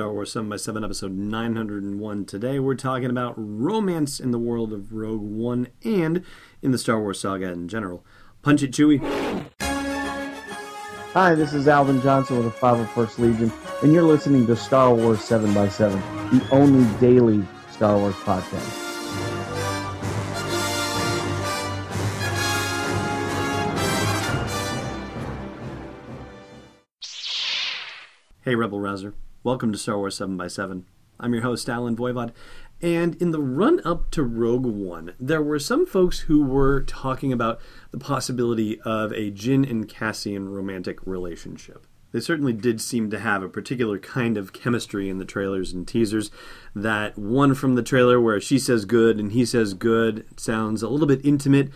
Star Wars 7 by 7 episode 901. Today we're talking about romance in the world of Rogue One and in the Star Wars saga in general. Punch it, Chewie. Hi, this is Alvin Johnson with the 501st Legion, and you're listening to Star Wars 7 by 7 the only daily Star Wars podcast. Hey, Rebel Rouser. Welcome to Star Wars 7 by 7 I'm your host, Allen Voivod. And in the run up to Rogue One, there were some folks who were talking about the possibility of a Jyn and Cassian romantic relationship. They certainly did seem to have a particular kind of chemistry in the trailers and teasers. That one from the trailer where she says good and he says good sounds a little bit intimate.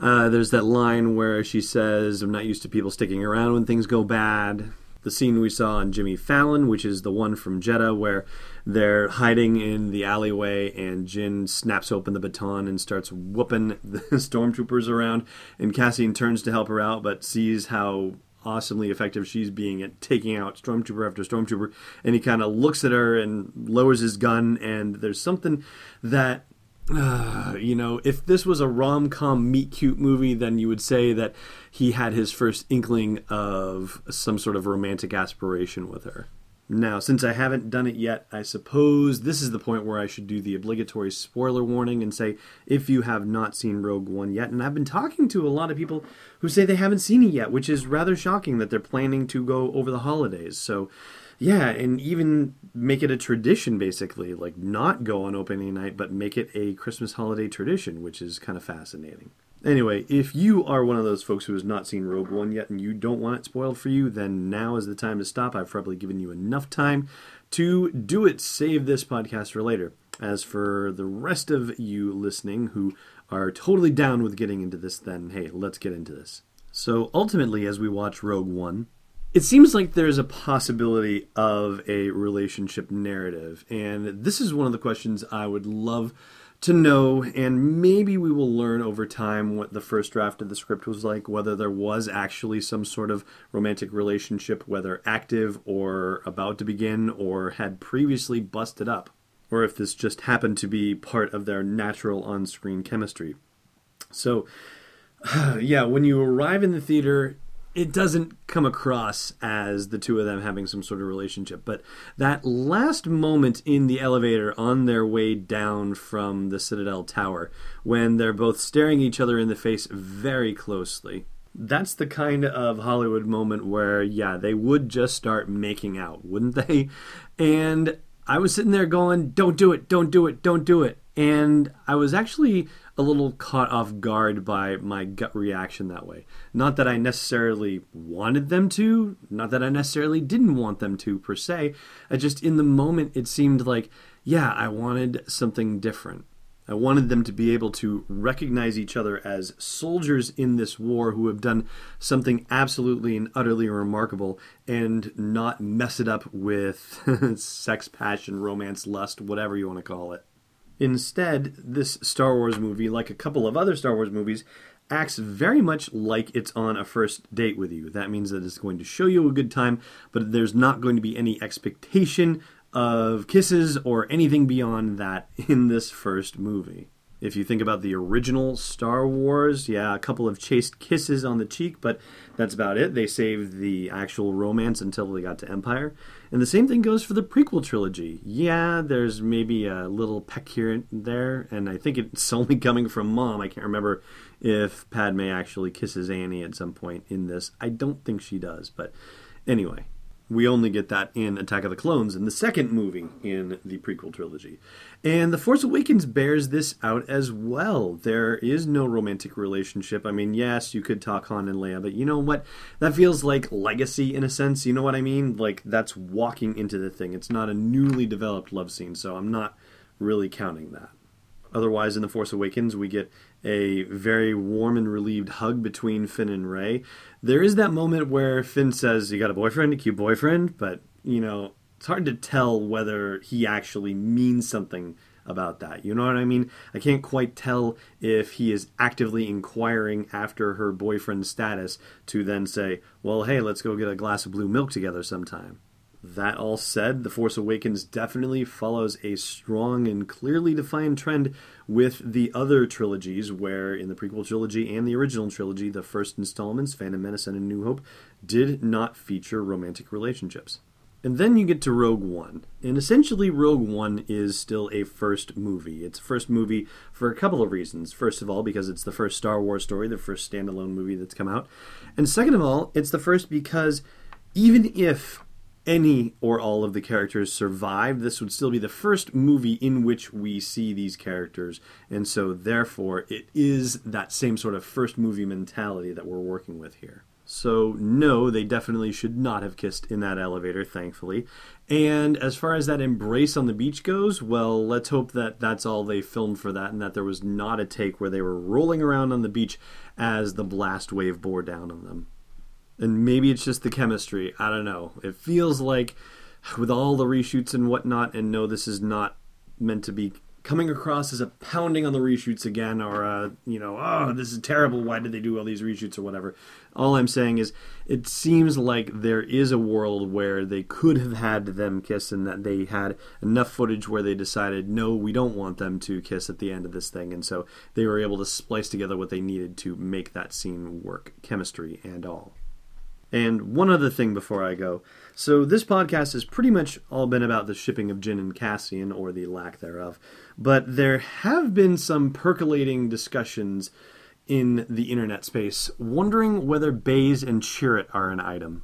Uh, there's that line where she says, I'm not used to people sticking around when things go bad the scene we saw on Jimmy Fallon, which is the one from Jedha, where they're hiding in the alleyway and Jyn snaps open the baton and starts whooping the stormtroopers around. And Cassian turns to help her out, but sees how awesomely effective she's being at taking out stormtrooper after stormtrooper. And he kind of looks at her and lowers his gun. And there's something that uh, you know, if this was a rom com meet cute movie, then you would say that he had his first inkling of some sort of romantic aspiration with her. Now, since I haven't done it yet, I suppose this is the point where I should do the obligatory spoiler warning and say if you have not seen Rogue One yet, and I've been talking to a lot of people who say they haven't seen it yet, which is rather shocking that they're planning to go over the holidays. So, yeah, and even make it a tradition basically, like not go on opening night, but make it a Christmas holiday tradition, which is kind of fascinating. Anyway, if you are one of those folks who has not seen Rogue One yet and you don't want it spoiled for you, then now is the time to stop. I've probably given you enough time to do it. Save this podcast for later. As for the rest of you listening who are totally down with getting into this, then hey, let's get into this. So ultimately, as we watch Rogue One, it seems like there's a possibility of a relationship narrative. And this is one of the questions I would love to know. And maybe we will learn over time what the first draft of the script was like, whether there was actually some sort of romantic relationship, whether active or about to begin or had previously busted up, or if this just happened to be part of their natural on screen chemistry. So, yeah, when you arrive in the theater, it doesn't come across as the two of them having some sort of relationship. But that last moment in the elevator on their way down from the Citadel Tower, when they're both staring each other in the face very closely, that's the kind of Hollywood moment where, yeah, they would just start making out, wouldn't they? And I was sitting there going, don't do it, don't do it, don't do it. And I was actually a little caught off guard by my gut reaction that way. Not that I necessarily wanted them to, not that I necessarily didn't want them to per se. I just in the moment it seemed like, yeah, I wanted something different. I wanted them to be able to recognize each other as soldiers in this war who have done something absolutely and utterly remarkable and not mess it up with sex, passion, romance, lust, whatever you want to call it. Instead, this Star Wars movie, like a couple of other Star Wars movies, acts very much like it's on a first date with you. That means that it's going to show you a good time, but there's not going to be any expectation of kisses or anything beyond that in this first movie. If you think about the original Star Wars, yeah, a couple of chaste kisses on the cheek, but that's about it. They saved the actual romance until they got to Empire. And the same thing goes for the prequel trilogy. Yeah, there's maybe a little peck here and there, and I think it's only coming from mom. I can't remember if Padme actually kisses Annie at some point in this. I don't think she does, but anyway, we only get that in Attack of the Clones in the second movie in the prequel trilogy. And The Force Awakens bears this out as well. There is no romantic relationship. I mean, yes, you could talk Han and Leia, but you know what? That feels like legacy in a sense. You know what I mean? Like that's walking into the thing. It's not a newly developed love scene, so I'm not really counting that. Otherwise, in The Force Awakens, we get a very warm and relieved hug between Finn and Rey. There is that moment where Finn says, You got a boyfriend, a cute boyfriend, but, you know, it's hard to tell whether he actually means something about that. You know what I mean? I can't quite tell if he is actively inquiring after her boyfriend's status to then say, Well, hey, let's go get a glass of blue milk together sometime. That all said, The Force Awakens definitely follows a strong and clearly defined trend with the other trilogies, where in the prequel trilogy and the original trilogy, the first installments, Phantom Menace and A New Hope, did not feature romantic relationships. And then you get to Rogue One. And essentially, Rogue One is still a first movie. It's a first movie for a couple of reasons. First of all, because it's the first Star Wars story, the first standalone movie that's come out. And second of all, it's the first because even if any or all of the characters survived, this would still be the first movie in which we see these characters. And so, therefore, it is that same sort of first movie mentality that we're working with here. So, no, they definitely should not have kissed in that elevator, thankfully. And as far as that embrace on the beach goes, well, let's hope that that's all they filmed for that and that there was not a take where they were rolling around on the beach as the blast wave bore down on them and maybe it's just the chemistry. I don't know. It feels like with all the reshoots and whatnot, and no, this is not meant to be coming across as a pounding on the reshoots again, or a, you know, oh, this is terrible. Why did they do all these reshoots or whatever? All I'm saying is, it seems like there is a world where they could have had them kiss, and that they had enough footage where they decided, no, we don't want them to kiss at the end of this thing, and so they were able to splice together what they needed to make that scene work, chemistry and all. And one other thing before I go. So, this podcast has pretty much all been about the shipping of Jyn and Cassian, or the lack thereof. But there have been some percolating discussions in the internet space wondering whether Baze and Chirrut are an item.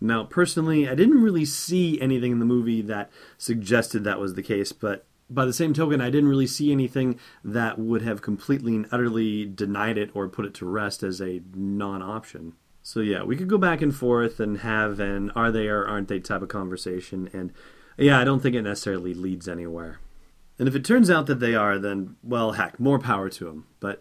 Now, personally, I didn't really see anything in the movie that suggested that was the case, but by the same token, I didn't really see anything that would have completely and utterly denied it or put it to rest as a non option. So yeah, we could go back and forth and have an are they or aren't they type of conversation, and yeah, I don't think it necessarily leads anywhere. And if it turns out that they are, then well, heck, more power to them. But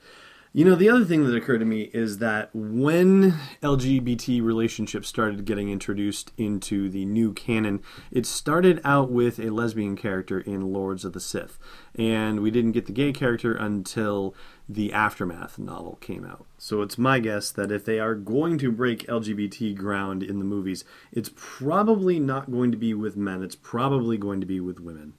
you know, the other thing that occurred to me is that when LGBT relationships started getting introduced into the new canon, it started out with a lesbian character in Lords of the Sith. And we didn't get the gay character until the Aftermath novel came out. So it's my guess that if they are going to break LGBT ground in the movies, it's probably not going to be with men, it's probably going to be with women.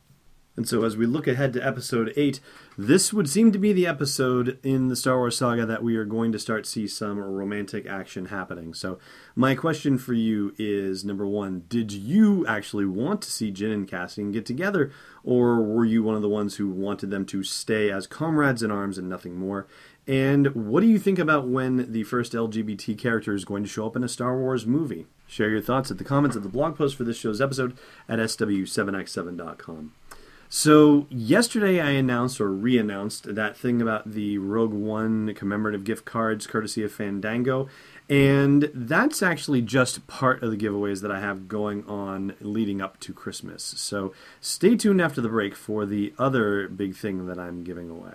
And so, as we look ahead to episode 8, this would seem to be the episode in the Star Wars saga that we are going to start see some romantic action happening. So, my question for you is number one, did you actually want to see Jyn and Cassian get together, or were you one of the ones who wanted them to stay as comrades in arms and nothing more? And what do you think about when the first LGBT character is going to show up in a Star Wars movie? Share your thoughts at the comments of the blog post for this show's episode at sw7x7.com. So yesterday I announced or re-announced that thing about the Rogue One commemorative gift cards courtesy of Fandango, and that's actually just part of the giveaways that I have going on leading up to Christmas. So stay tuned after the break for the other big thing that I'm giving away.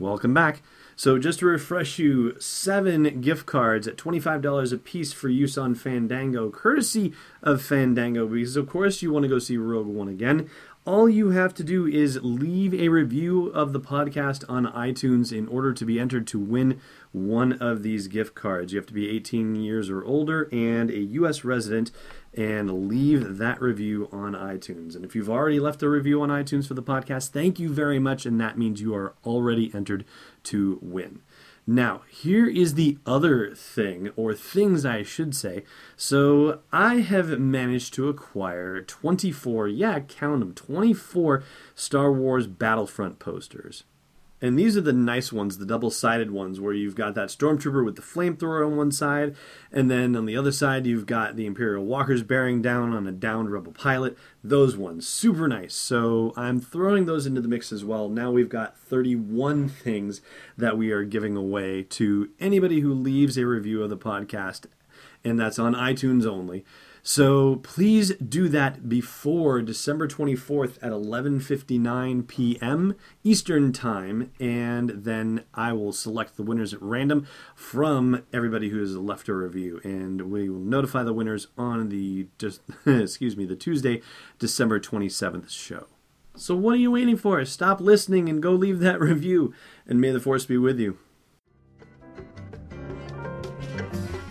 Welcome back. So, just to refresh you, seven gift cards at $25 a piece for use on Fandango, courtesy of Fandango, because of course you want to go see Rogue One again. All you have to do is leave a review of the podcast on iTunes in order to be entered to win one of these gift cards. You have to be 18 years or older and a U.S. resident and leave that review on iTunes. And if you've already left a review on iTunes for the podcast, thank you very much. And that means you are already entered to win. Now, here is the other thing, or things I should say. So, I have managed to acquire 24, yeah, count them, 24 Star Wars Battlefront posters. And these are the nice ones, the double sided ones, where you've got that stormtrooper with the flamethrower on one side, and then on the other side, you've got the Imperial Walkers bearing down on a downed rebel pilot. Those ones, super nice. So I'm throwing those into the mix as well. Now we've got 31 things that we are giving away to anybody who leaves a review of the podcast and that's on iTunes only. So please do that before December 24th at 11:59 p.m. Eastern Time and then I will select the winners at random from everybody who has left a review and we will notify the winners on the just excuse me, the Tuesday, December 27th show. So what are you waiting for? Stop listening and go leave that review and may the force be with you.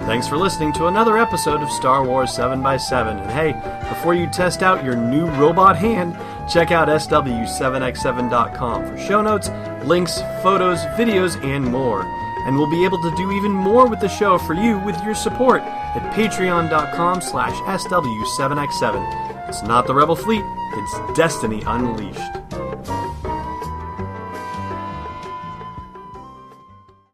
Thanks for listening to another episode of Star Wars 7x7. And hey, before you test out your new robot hand, check out SW7x7.com for show notes, links, photos, videos, and more. And we'll be able to do even more with the show for you with your support at patreon.com slash SW7x7. It's not the Rebel Fleet, it's Destiny Unleashed.